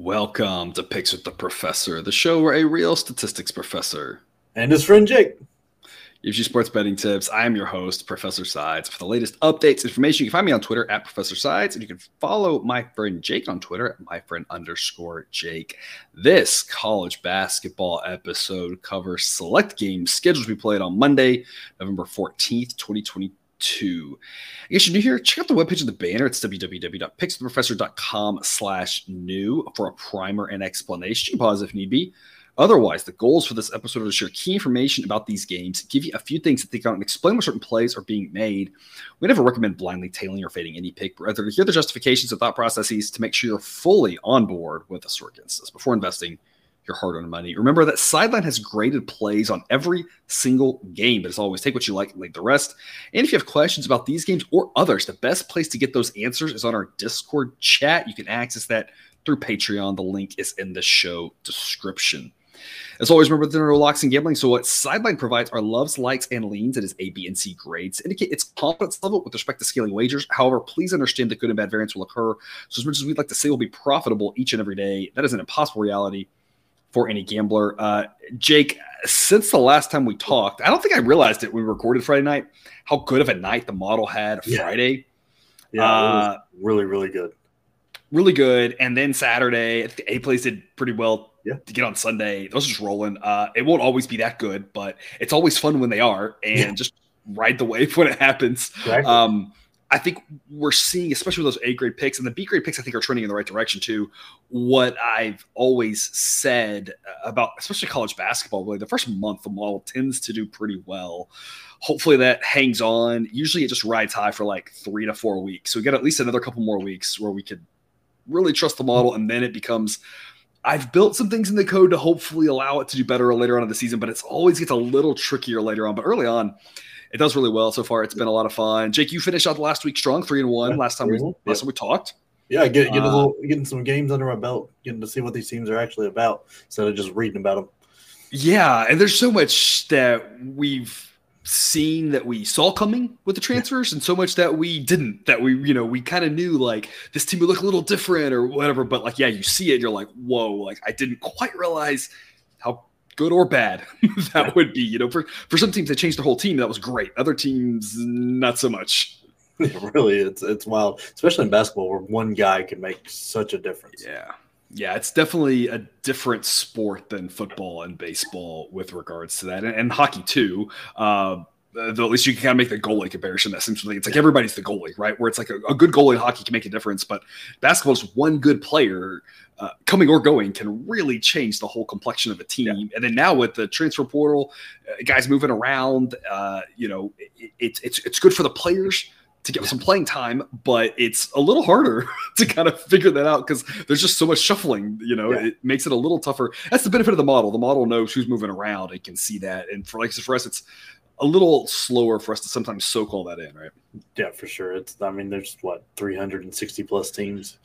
Welcome to Picks with the Professor, the show where a real statistics professor and his friend Jake gives you sports betting tips. I am your host, Professor Sides. For the latest updates, information, you can find me on Twitter at Professor Sides, and you can follow my friend Jake on Twitter at my friend underscore Jake. This college basketball episode covers select games scheduled to be played on Monday, November 14th, 2022 two. In case you're new here, check out the webpage of the banner. It's www.pickswiththeprofessor.com slash new for a primer and explanation. Pause if need be. Otherwise, the goals for this episode are to share key information about these games, give you a few things to think about, and explain what certain plays are being made. We never recommend blindly tailing or fading any pick, but rather to hear the justifications and thought processes to make sure you're fully on board with the sort us before investing – your hard earned money. Remember that Sideline has graded plays on every single game, but as always, take what you like and leave the rest. And if you have questions about these games or others, the best place to get those answers is on our Discord chat. You can access that through Patreon. The link is in the show description. As always, remember there are no locks in gambling. So what Sideline provides are loves, likes, and leans. It is A, B, and C grades. Indicate its confidence level with respect to scaling wagers. However, please understand that good and bad variance will occur. So as much as we'd like to say we'll be profitable each and every day, that is an impossible reality for any gambler. Uh, Jake, since the last time we talked, I don't think I realized it when we recorded Friday night how good of a night the model had yeah. Friday. Yeah, uh, really, really good. Really good. And then Saturday, the A plays did pretty well yeah. to get on Sunday. Those are just rolling. Uh, it won't always be that good, but it's always fun when they are. And yeah. just ride the wave when it happens. Exactly. Um, I think we're seeing, especially with those A grade picks and the B grade picks, I think are trending in the right direction too. What I've always said uh, about, especially college basketball, really, the first month the model tends to do pretty well. Hopefully that hangs on. Usually it just rides high for like three to four weeks. So we get at least another couple more weeks where we could really trust the model, and then it becomes. I've built some things in the code to hopefully allow it to do better later on in the season, but it's always gets a little trickier later on. But early on, it does really well so far. It's been a lot of fun. Jake, you finished out the last week strong, three and one. Last time we last time we talked. Yeah, get, get a uh, little, getting some games under my belt, getting to see what these teams are actually about instead of just reading about them. Yeah, and there's so much that we've seen that we saw coming with the transfers and so much that we didn't that we you know we kind of knew like this team would look a little different or whatever but like yeah you see it you're like whoa like i didn't quite realize good or bad that would be. You know, for for some teams they changed their whole team. That was great. Other teams, not so much. really, it's it's wild, especially in basketball where one guy can make such a difference. Yeah. Yeah, it's definitely a different sport than football and baseball with regards to that, and, and hockey too. Uh, at least you can kind of make the goalie comparison. that seems Essentially, it's like everybody's the goalie, right? Where it's like a, a good goalie in hockey can make a difference, but basketball is one good player uh, coming or going can really change the whole complexion of a team. Yeah. And then now with the transfer portal, uh, guys moving around, uh, you know, it, it, it's it's good for the players to get some playing time, but it's a little harder to kind of figure that out because there's just so much shuffling. You know, yeah. it makes it a little tougher. That's the benefit of the model. The model knows who's moving around and can see that. And for like for us, it's a little slower for us to sometimes soak all that in, right? Yeah, for sure. It's I mean, there's what 360 plus teams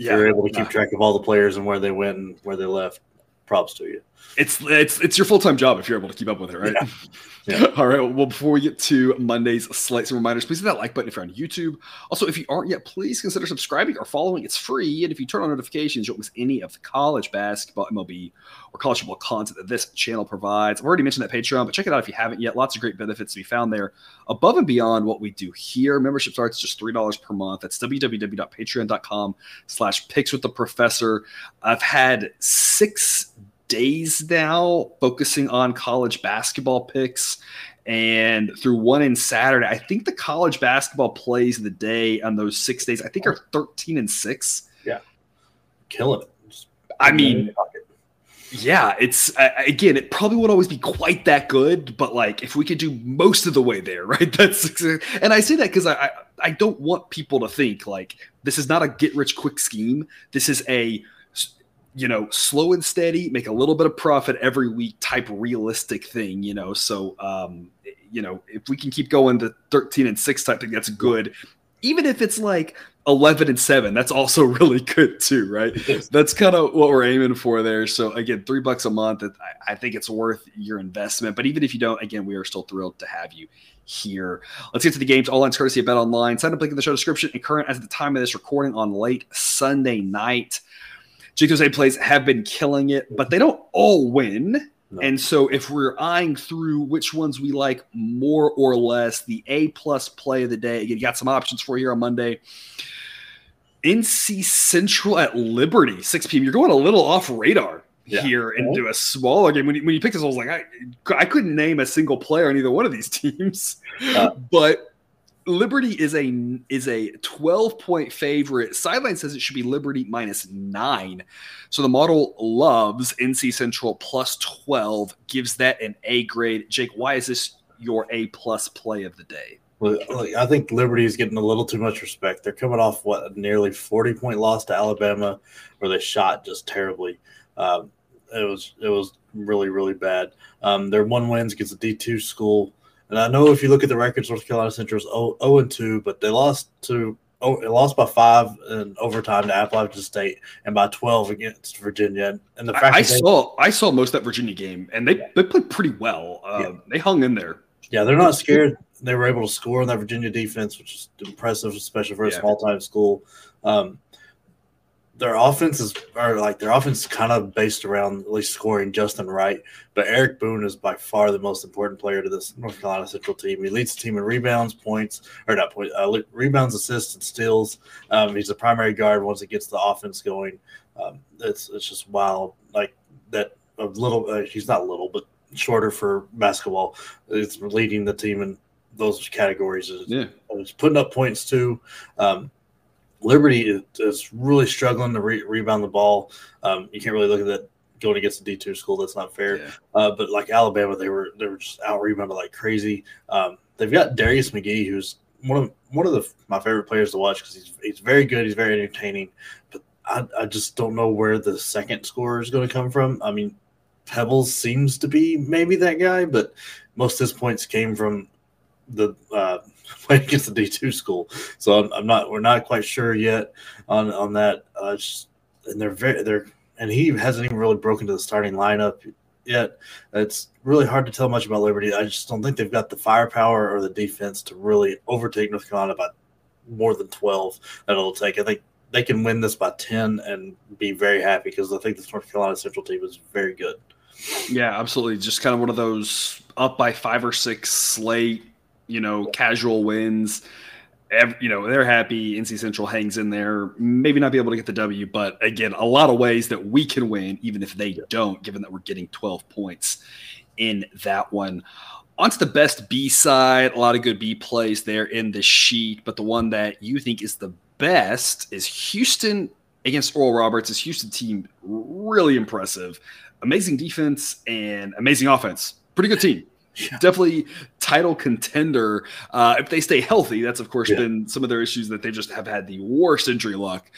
yeah, you're able to keep track of all the players and where they went and where they left. Props to you. It's it's it's your full time job if you're able to keep up with it, right? Yeah. Yeah. All right. Well, before we get to Monday's slate, some reminders. Please hit that like button if you're on YouTube. Also, if you aren't yet, please consider subscribing or following. It's free, and if you turn on notifications, you won't miss any of the college basketball, MLB, or college football content that this channel provides. I've already mentioned that Patreon, but check it out if you haven't yet. Lots of great benefits to be found there, above and beyond what we do here. Membership starts just three dollars per month. That's www.patreon.com/slash picks with the professor. I've had six days now focusing on college basketball picks. And through one in Saturday, I think the college basketball plays of the day on those six days, I think are 13 and six. Yeah. Killing it. I mean, yeah, it's uh, again, it probably won't always be quite that good, but like if we could do most of the way there, right? That's and I say that because I, I I don't want people to think like this is not a get rich quick scheme. This is a you know, slow and steady, make a little bit of profit every week type realistic thing, you know. So, um, you know, if we can keep going the 13 and 6 type thing, that's good. Even if it's like 11 and 7, that's also really good too, right? That's kind of what we're aiming for there. So, again, three bucks a month, I, think it's worth your investment. But even if you don't, again, we are still thrilled to have you here. Let's get to the games. All lines courtesy of Bet Online. Sign up link in the show description and current as at the time of this recording on late Sunday night. A plays have been killing it, but they don't all win. No. And so, if we're eyeing through which ones we like more or less, the A plus play of the day, again, you got some options for here on Monday. NC Central at Liberty, 6 p.m. You're going a little off radar yeah. here into a smaller game. When you, when you picked this, I was like, I, I couldn't name a single player on either one of these teams. Uh, but Liberty is a is a 12 point favorite. Sideline says it should be Liberty minus nine. So the model loves NC Central plus 12, gives that an A grade. Jake, why is this your A plus play of the day? Well, I think Liberty is getting a little too much respect. They're coming off what a nearly 40 point loss to Alabama, where they shot just terribly. Um, it was it was really really bad. Um, their one wins against a D two school and I know if you look at the records, North Carolina Central is 0, 0 and 2, but they lost to oh, it lost by five in overtime to Appalachian State and by 12 against Virginia. And the fact I, I saw I saw most of that Virginia game, and they, they played pretty well. Uh, yeah. They hung in there. Yeah, they're not scared. They were able to score on that Virginia defense, which is impressive, especially for a yeah. small time school. Um, their offense is or like their offense is kind of based around at least scoring Justin Wright, but Eric Boone is by far the most important player to this North Carolina Central team. He leads the team in rebounds, points, or not points, uh, rebounds, assists, and steals. Um, he's a primary guard once it gets the offense going. Um, it's it's just wild, like that. A little, uh, he's not little, but shorter for basketball. It's leading the team in those categories. Yeah, he's putting up points too. Um, Liberty is, really struggling to re- rebound the ball. Um, you can't really look at that going against a D two school. That's not fair. Yeah. Uh, but like Alabama, they were they were just out rebounded like crazy. Um, they've got Darius McGhee, who's one of one of the my favorite players to watch because he's he's very good. He's very entertaining. But I, I just don't know where the second scorer is going to come from. I mean, Peebles seems to be maybe that guy, but most of his points came from the uh, against the D two school. So I'm, I'm, not we're not quite sure yet on on that. Uh, just, and they're very they're and he hasn't even really broken to the starting lineup yet. It's really hard to tell much about Liberty. I just don't think they've got the firepower or the defense to really overtake North Carolina by more than twelve that it'll take. I think they can win this by ten and be very happy because I think this North Carolina Central team is very good. Yeah, absolutely. Just kind of one of those up by five or six slate you know, casual wins. Every, you know, they're happy. NC Central hangs in there. Maybe not be able to get the W, but again, a lot of ways that we can win, even if they don't, given that we're getting 12 points in that one. On to the best B side. A lot of good B plays there in the sheet, but the one that you think is the best is Houston against Oral Roberts. This Houston team really impressive. Amazing defense and amazing offense. Pretty good team yeah. definitely title contender uh, if they stay healthy. That's of course yeah. been some of their issues that they just have had the worst injury luck.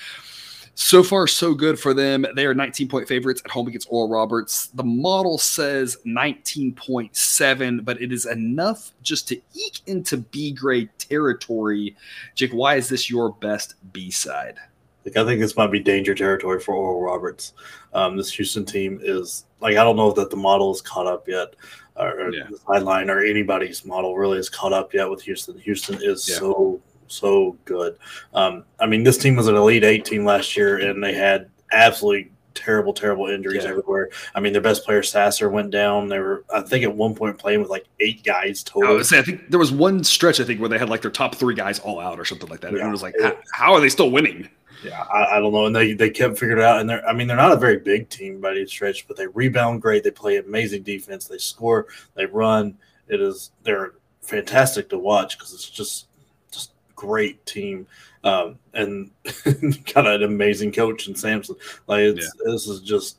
So far, so good for them. They are 19 point favorites at home against Oral Roberts. The model says 19.7, but it is enough just to eke into B grade territory. Jake, why is this your best B side? Like, I think this might be danger territory for Oral Roberts. Um, this Houston team is like I don't know that the model is caught up yet or, yeah. the sideline or anybody's model really is caught up yet with Houston. Houston is yeah. so so good. Um, I mean, this team was an Elite Eight team last year, and they had absolutely terrible, terrible injuries yeah. everywhere. I mean, their best player Sasser went down. They were, I think, at one point playing with like eight guys total. I, say, I think there was one stretch I think where they had like their top three guys all out or something like that. Yeah. And it was like, how, how, are they still winning? Yeah, I, I, don't know. And they, they kept figuring it out. And they're, I mean, they're not a very big team by any stretch, but they rebound great. They play amazing defense. They score. They run. It is they're fantastic to watch because it's just just great team. Um, and got an amazing coach in Sampson. Like it's yeah. this is just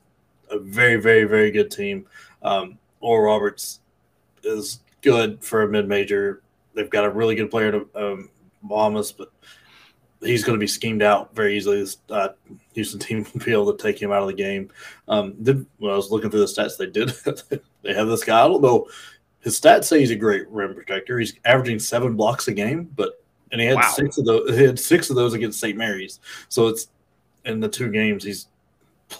a very very very good team. Um, Oral Roberts is good for a mid major. They've got a really good player to um, Abmas, but he's going to be schemed out very easily. This uh, Houston team will be able to take him out of the game. Um, did, when I was looking through the stats, they did. they have this guy. I don't know. His stats say he's a great rim protector. He's averaging seven blocks a game, but and he had wow. six of those. He had six of those against St. Mary's. So it's in the two games he's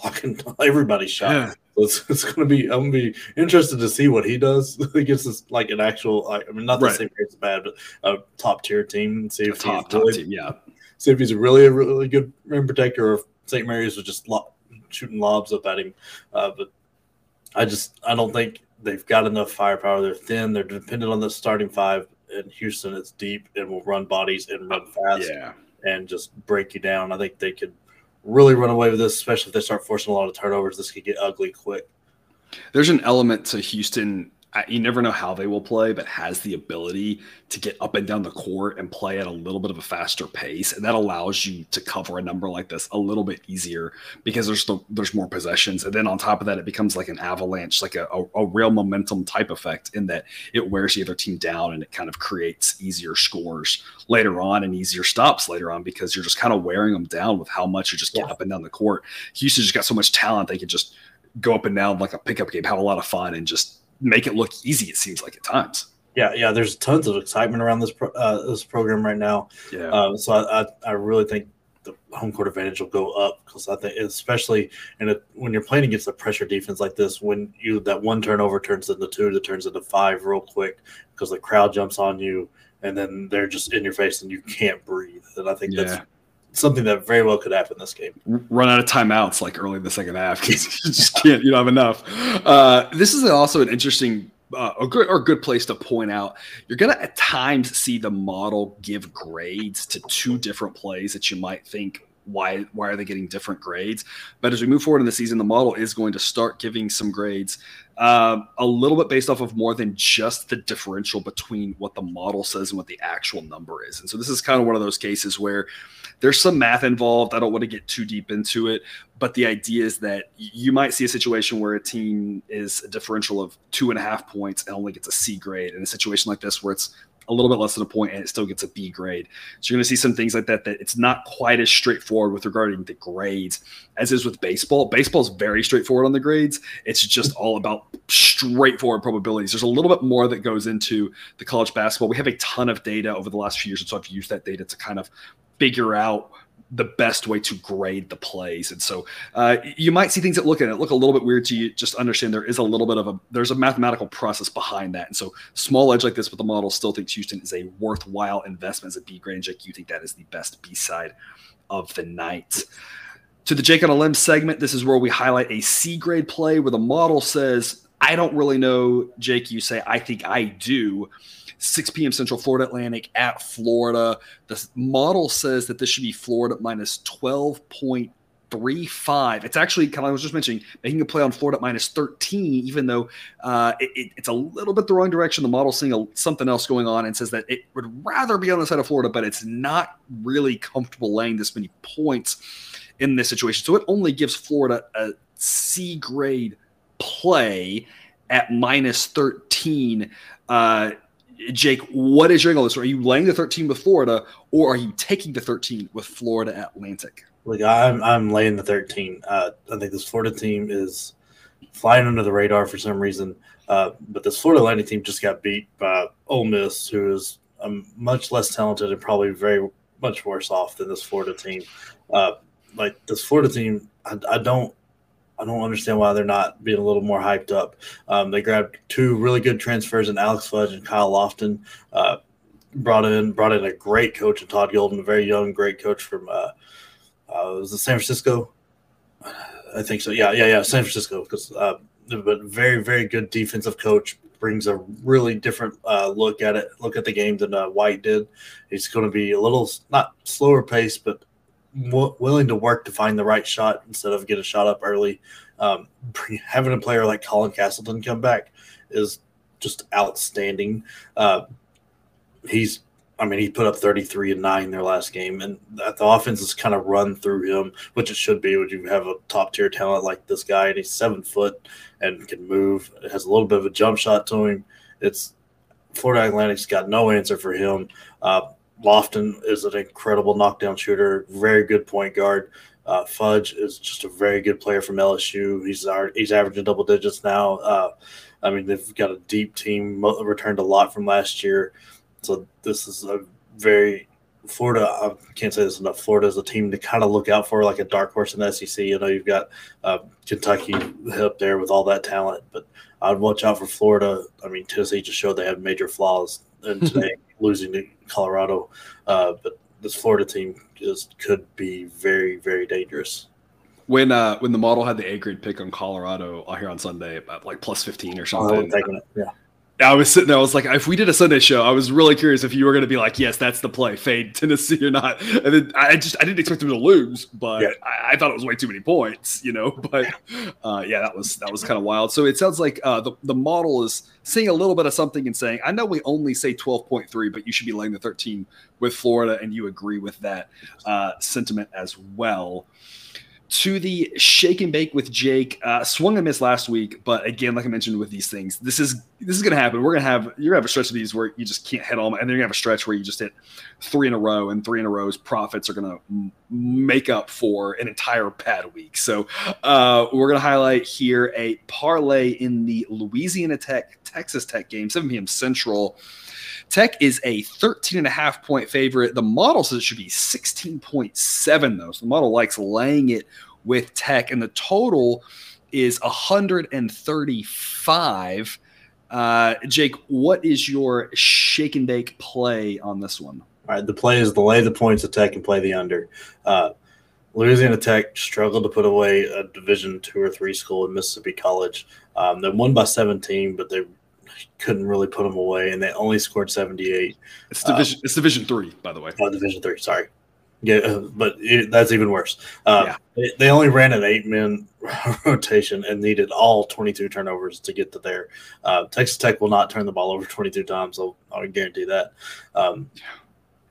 blocking everybody's shot. Yeah. So it's, it's going to be. I'm going to be interested to see what he does against this, like an actual. I mean, not the right. St. Mary's bad, but a top tier team. See if top, top really, team, yeah see if he's really a really good rim protector or if St. Mary's was just shooting lobs up at him. Uh, but I just I don't think they've got enough firepower. They're thin. They're dependent on the starting five. In Houston it's deep and will run bodies and run fast. Yeah. And just break you down. I think they could really run away with this, especially if they start forcing a lot of turnovers. This could get ugly quick. There's an element to Houston you never know how they will play, but has the ability to get up and down the court and play at a little bit of a faster pace, and that allows you to cover a number like this a little bit easier because there's there's more possessions, and then on top of that, it becomes like an avalanche, like a, a, a real momentum type effect in that it wears the other team down and it kind of creates easier scores later on and easier stops later on because you're just kind of wearing them down with how much you just get yeah. up and down the court. Houston just got so much talent they could just go up and down like a pickup game, have a lot of fun, and just make it look easy. It seems like at times. Yeah, yeah. There's tons of excitement around this pro, uh, this program right now. Yeah. Uh, so I, I, I really think the home court advantage will go up because I think especially in a, when you're playing against a pressure defense like this, when you that one turnover turns into two, that turns into five real quick because the crowd jumps on you and then they're just in your face and you can't breathe. And I think yeah. that's something that very well could happen this game. Run out of timeouts like early in the second half because you just can't. You don't have enough. Uh, this is also an interesting. Uh, a good or good place to point out you're going to at times see the model give grades to two different plays that you might think why why are they getting different grades but as we move forward in the season the model is going to start giving some grades um, a little bit based off of more than just the differential between what the model says and what the actual number is. And so this is kind of one of those cases where there's some math involved. I don't want to get too deep into it but the idea is that you might see a situation where a team is a differential of two and a half points and only gets a c grade. In a situation like this where it's a little bit less than a point and it still gets a B grade. So you're going to see some things like that that it's not quite as straightforward with regarding the grades as is with baseball. Baseball is very straightforward on the grades. It's just all about straightforward probabilities. There's a little bit more that goes into the college basketball. We have a ton of data over the last few years, and so I've used that data to kind of figure out the best way to grade the plays. And so uh, you might see things that look at it look a little bit weird to you. Just understand there is a little bit of a there's a mathematical process behind that. And so small edge like this with the model still thinks Houston is a worthwhile investment as a B grade. Jake, you think that is the best B side of the night. To the Jake on a limb segment, this is where we highlight a C grade play where the model says, I don't really know, Jake. You say, I think I do. 6 p.m. Central Florida Atlantic at Florida. The model says that this should be Florida minus 12.35. It's actually, kind of, I was just mentioning, making a play on Florida minus 13, even though uh, it, it, it's a little bit the wrong direction. The model's seeing a, something else going on and says that it would rather be on the side of Florida, but it's not really comfortable laying this many points in this situation. So it only gives Florida a C grade play at minus 13. Uh, Jake, what is your angle? this Are you laying the 13 with Florida, or are you taking the 13 with Florida Atlantic? Like I'm, I'm laying the 13. Uh, I think this Florida team is flying under the radar for some reason. Uh, but this Florida Atlantic team just got beat by Ole Miss, who is um, much less talented and probably very much worse off than this Florida team. Uh, like this Florida team, I, I don't I don't understand why they're not being a little more hyped up. Um, they grabbed two really good transfers in Alex Fudge and Kyle Lofton. Uh, brought in brought in a great coach in Todd Golden, a very young, great coach from uh, uh, was it San Francisco? I think so. Yeah, yeah, yeah, San Francisco. Because uh, but very, very good defensive coach brings a really different uh, look at it, look at the game than uh, White did. He's going to be a little not slower pace, but w- willing to work to find the right shot instead of get a shot up early. Um, having a player like Colin Castleton come back is just outstanding. Uh, he's, I mean, he put up 33 and nine their last game, and the offense has kind of run through him, which it should be when you have a top tier talent like this guy, and he's seven foot and can move. It has a little bit of a jump shot to him. It's Florida Atlantic's got no answer for him. Uh, Lofton is an incredible knockdown shooter, very good point guard. Uh, Fudge is just a very good player from LSU. He's our, he's averaging double digits now. Uh, I mean, they've got a deep team, returned a lot from last year. So this is a very Florida. I can't say this enough. Florida is a team to kind of look out for, like a dark horse in the SEC. You know, you've got uh, Kentucky up there with all that talent, but I'd watch out for Florida. I mean, Tennessee just showed they have major flaws, and today losing to Colorado. Uh, but this Florida team just could be very, very dangerous. when uh when the model had the A grade pick on Colorado here on Sunday, like plus fifteen or oh, something. Oh, yeah. I was sitting there. I was like, if we did a Sunday show, I was really curious if you were going to be like, yes, that's the play, fade Tennessee or not. And then I just I didn't expect them to lose, but yeah. I, I, thought it was way too many points, you know. But uh, yeah, that was that was kind of wild. So it sounds like uh, the the model is seeing a little bit of something and saying, I know we only say twelve point three, but you should be laying the thirteen with Florida, and you agree with that uh, sentiment as well to the shake and bake with Jake. Uh, swung and missed last week, but again, like I mentioned with these things, this is this is gonna happen. We're gonna have you're gonna have a stretch of these where you just can't hit them, and then you're gonna have a stretch where you just hit three in a row, and three in a row's profits are gonna make up for an entire bad week. So uh, we're gonna highlight here a parlay in the Louisiana Tech Texas Tech game, 7 p.m. Central. Tech is a 13 and a half point favorite. The model says it should be 16.7, though. So the model likes laying it with Tech, and the total is 135. Uh, Jake, what is your shake and bake play on this one? All right, the play is the lay the points of Tech and play the under. Uh, Louisiana Tech struggled to put away a Division two or three school in Mississippi College. Um, they won by 17, but they couldn't really put them away, and they only scored 78. It's division. Um, it's Division three, by the way. Oh, Division three. Sorry. Yeah, uh, but it, that's even worse. Uh, yeah. They, they, only ran an eight-man rotation and needed all 22 turnovers to get to there. Uh, Texas Tech will not turn the ball over 22 times. I'll, I'll guarantee that. Um,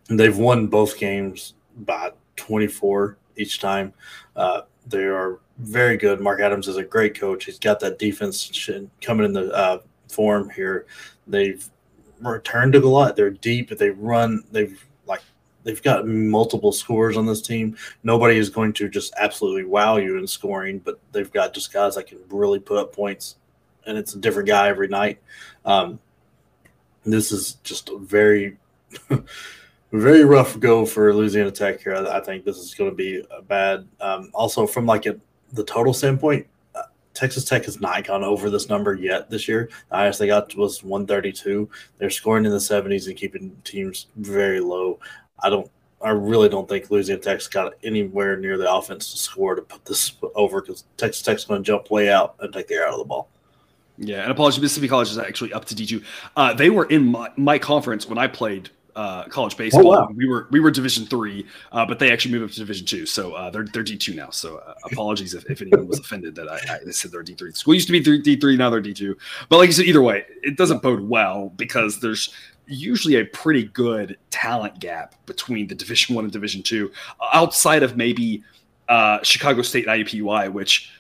they've won both games by 24 each time. Uh, they are very good. Mark Adams is a great coach. He's got that defense coming in the uh, form here. They've returned a lot. They're deep. They run. They've like they've got multiple scores on this team. Nobody is going to just absolutely wow you in scoring, but they've got just guys that can really put up points, and it's a different guy every night. Um, this is just a very, very rough go for Louisiana Tech here. I, I think this is going to be a bad. Um, also, from like a, the total standpoint, Texas Tech has not gone over this number yet this year. The highest they got was 132. They're scoring in the 70s and keeping teams very low. I don't. I really don't think Louisiana Tech's got anywhere near the offense to score to put this over because Texas Tech's going to jump way out and take the air out of the ball. Yeah, and apologies, Mississippi College is actually up to D2. Uh, they were in my, my conference when I played uh, college baseball. Oh, wow. We were we were Division three, uh, but they actually moved up to Division two, so uh, they're they're D two now. So uh, apologies if, if anyone was offended that I, I said they're D three. The School used to be D three, now they're D two. But like you said, either way, it doesn't bode well because there's usually a pretty good talent gap between the Division one and Division two, outside of maybe uh, Chicago State and IUPUI, which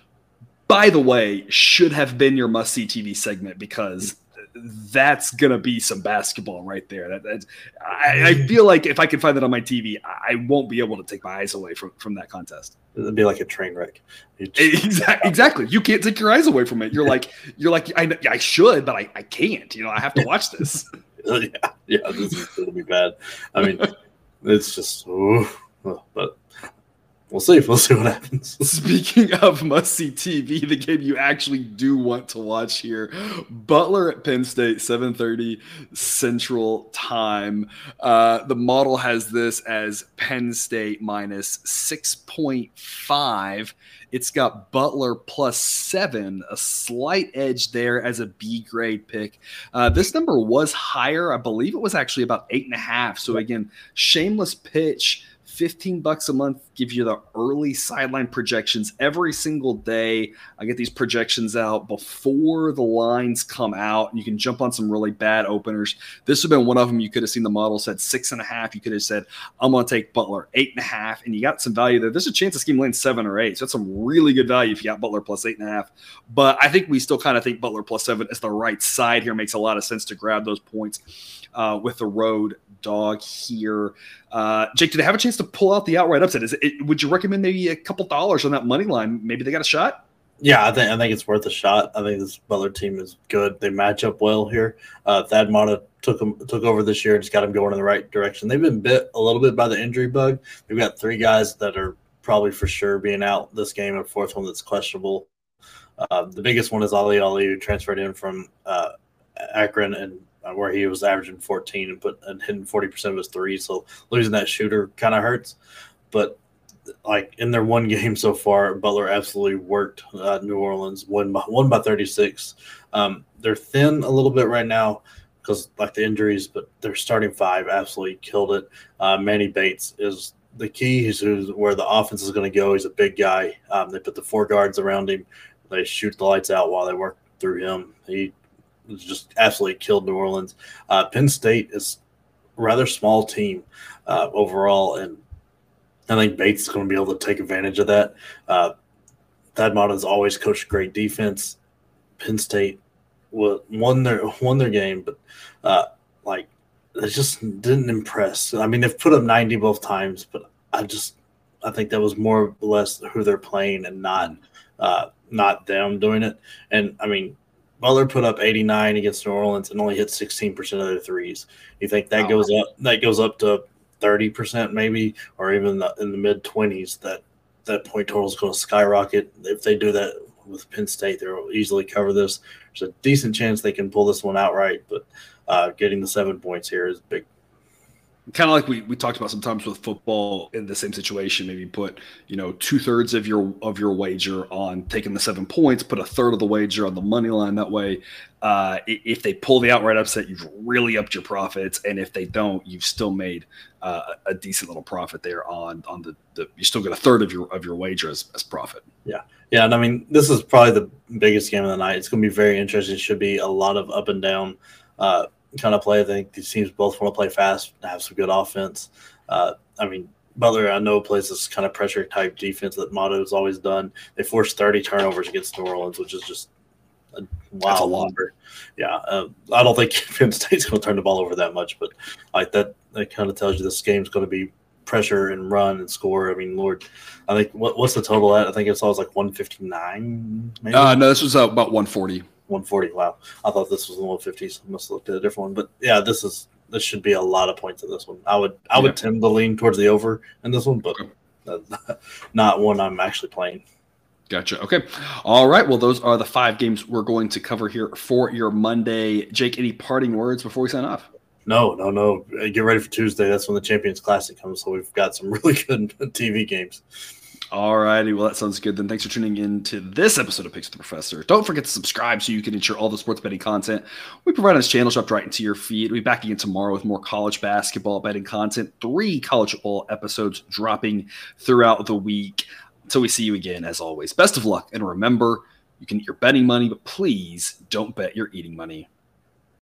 by the way, should have been your must see TV segment because that's gonna be some basketball right there. That, that I, I, mm-hmm. feel like if I can find that on my TV, I won't be able to take my eyes away from from that contest. It'd be like a train wreck. Exactly. Exactly. You can't take your eyes away from it. You're like you're like I, I should, but I, I can't. You know, I have to watch this. yeah, yeah, this is gonna be bad. I mean, it's just, but we'll see. We'll see what happens. Speaking of must see TV, the game you actually do want to watch here, Butler at Penn State, seven thirty Central Time. Uh, the model has this as Penn State minus six point five. It's got Butler plus seven, a slight edge there as a B grade pick. Uh, this number was higher. I believe it was actually about eight and a half. So, again, shameless pitch 15 bucks a month gives you the early sideline projections every single day. I get these projections out before the lines come out, and you can jump on some really bad openers. This would have been one of them. You could have seen the model said six and a half. You could have said, I'm going to take Butler eight and a half, and you got some value there. There's a chance this game lands seven or eight. So that's some really good value if you got Butler plus eight and a half. But I think we still kind of think Butler plus seven is the right side here. Makes a lot of sense to grab those points uh, with the road dog here. Uh, Jake, do they have a chance to pull out the outright upset? Is it, would you recommend maybe a couple dollars on that money line? Maybe they got a shot. Yeah, I think I think it's worth a shot. I think this Butler team is good. They match up well here. Uh, Thad Matta took them took over this year and just got them going in the right direction. They've been bit a little bit by the injury bug. They've got three guys that are probably for sure being out this game, and fourth one that's questionable. Uh, the biggest one is Ali Ali, who transferred in from uh, Akron and where he was averaging 14 and put and hitting 40 percent of his threes. So losing that shooter kind of hurts. But like in their one game so far, Butler absolutely worked uh, New Orleans, won by, won by 36. Um, they're thin a little bit right now because like the injuries, but their starting five absolutely killed it. Uh, Manny Bates is the key. He's where the offense is going to go. He's a big guy. Um, they put the four guards around him. They shoot the lights out while they work through him. He just absolutely killed New Orleans. Uh, Penn State is a rather small team uh, overall, and I think Bates is going to be able to take advantage of that. Uh, Thad Matta's always coached great defense. Penn State won their won their game, but uh, like they just didn't impress. I mean, they've put up ninety both times, but I just I think that was more or less who they're playing and not uh, not them doing it. And I mean, Butler put up 89 against New Orleans and only hit 16% of their threes. You think that wow. goes up? That goes up to 30% maybe, or even the, in the mid 20s. That that point total is going to skyrocket if they do that with Penn State. They'll easily cover this. There's a decent chance they can pull this one outright, but uh, getting the seven points here is big kind of like we, we talked about sometimes with football in the same situation maybe put you know two-thirds of your of your wager on taking the seven points put a third of the wager on the money line that way. Uh, if they pull the outright upset you've really upped your profits and if they don't you've still made uh, a decent little profit there on on the, the you still get a third of your of your wager as, as profit. Yeah. Yeah and i mean this is probably the biggest game of the night. It's going to be very interesting. It should be a lot of up and down uh, kind of play. I think these teams both want to play fast and have some good offense. Uh, I mean, Butler, I know, plays this kind of pressure type defense that Matta has always done. They forced 30 turnovers against New Orleans, which is just a wild number. Yeah, uh, I don't think Penn State's going to turn the ball over that much, but like that, that kind of tells you this game's going to be pressure and run and score. I mean, Lord, I think what, what's the total at? I think it's always like 159. Maybe? Uh, no, this was uh, about 140. 140. Wow, I thought this was the 150s. I must have looked at a different one. But yeah, this is this should be a lot of points in this one. I would I would yeah. tend to lean towards the over in this one, but okay. not one I'm actually playing. Gotcha. Okay. All right. Well, those are the five games we're going to cover here for your Monday. Jake, any parting words before we sign off? No, no, no. Get ready for Tuesday. That's when the Champions Classic comes. So we've got some really good TV games. All righty. Well, that sounds good. Then thanks for tuning in to this episode of Picks with the Professor. Don't forget to subscribe so you can ensure all the sports betting content we provide on this channel dropped right into your feed. We'll be back again tomorrow with more college basketball betting content. Three college football episodes dropping throughout the week. Until we see you again, as always, best of luck. And remember, you can eat your betting money, but please don't bet your eating money.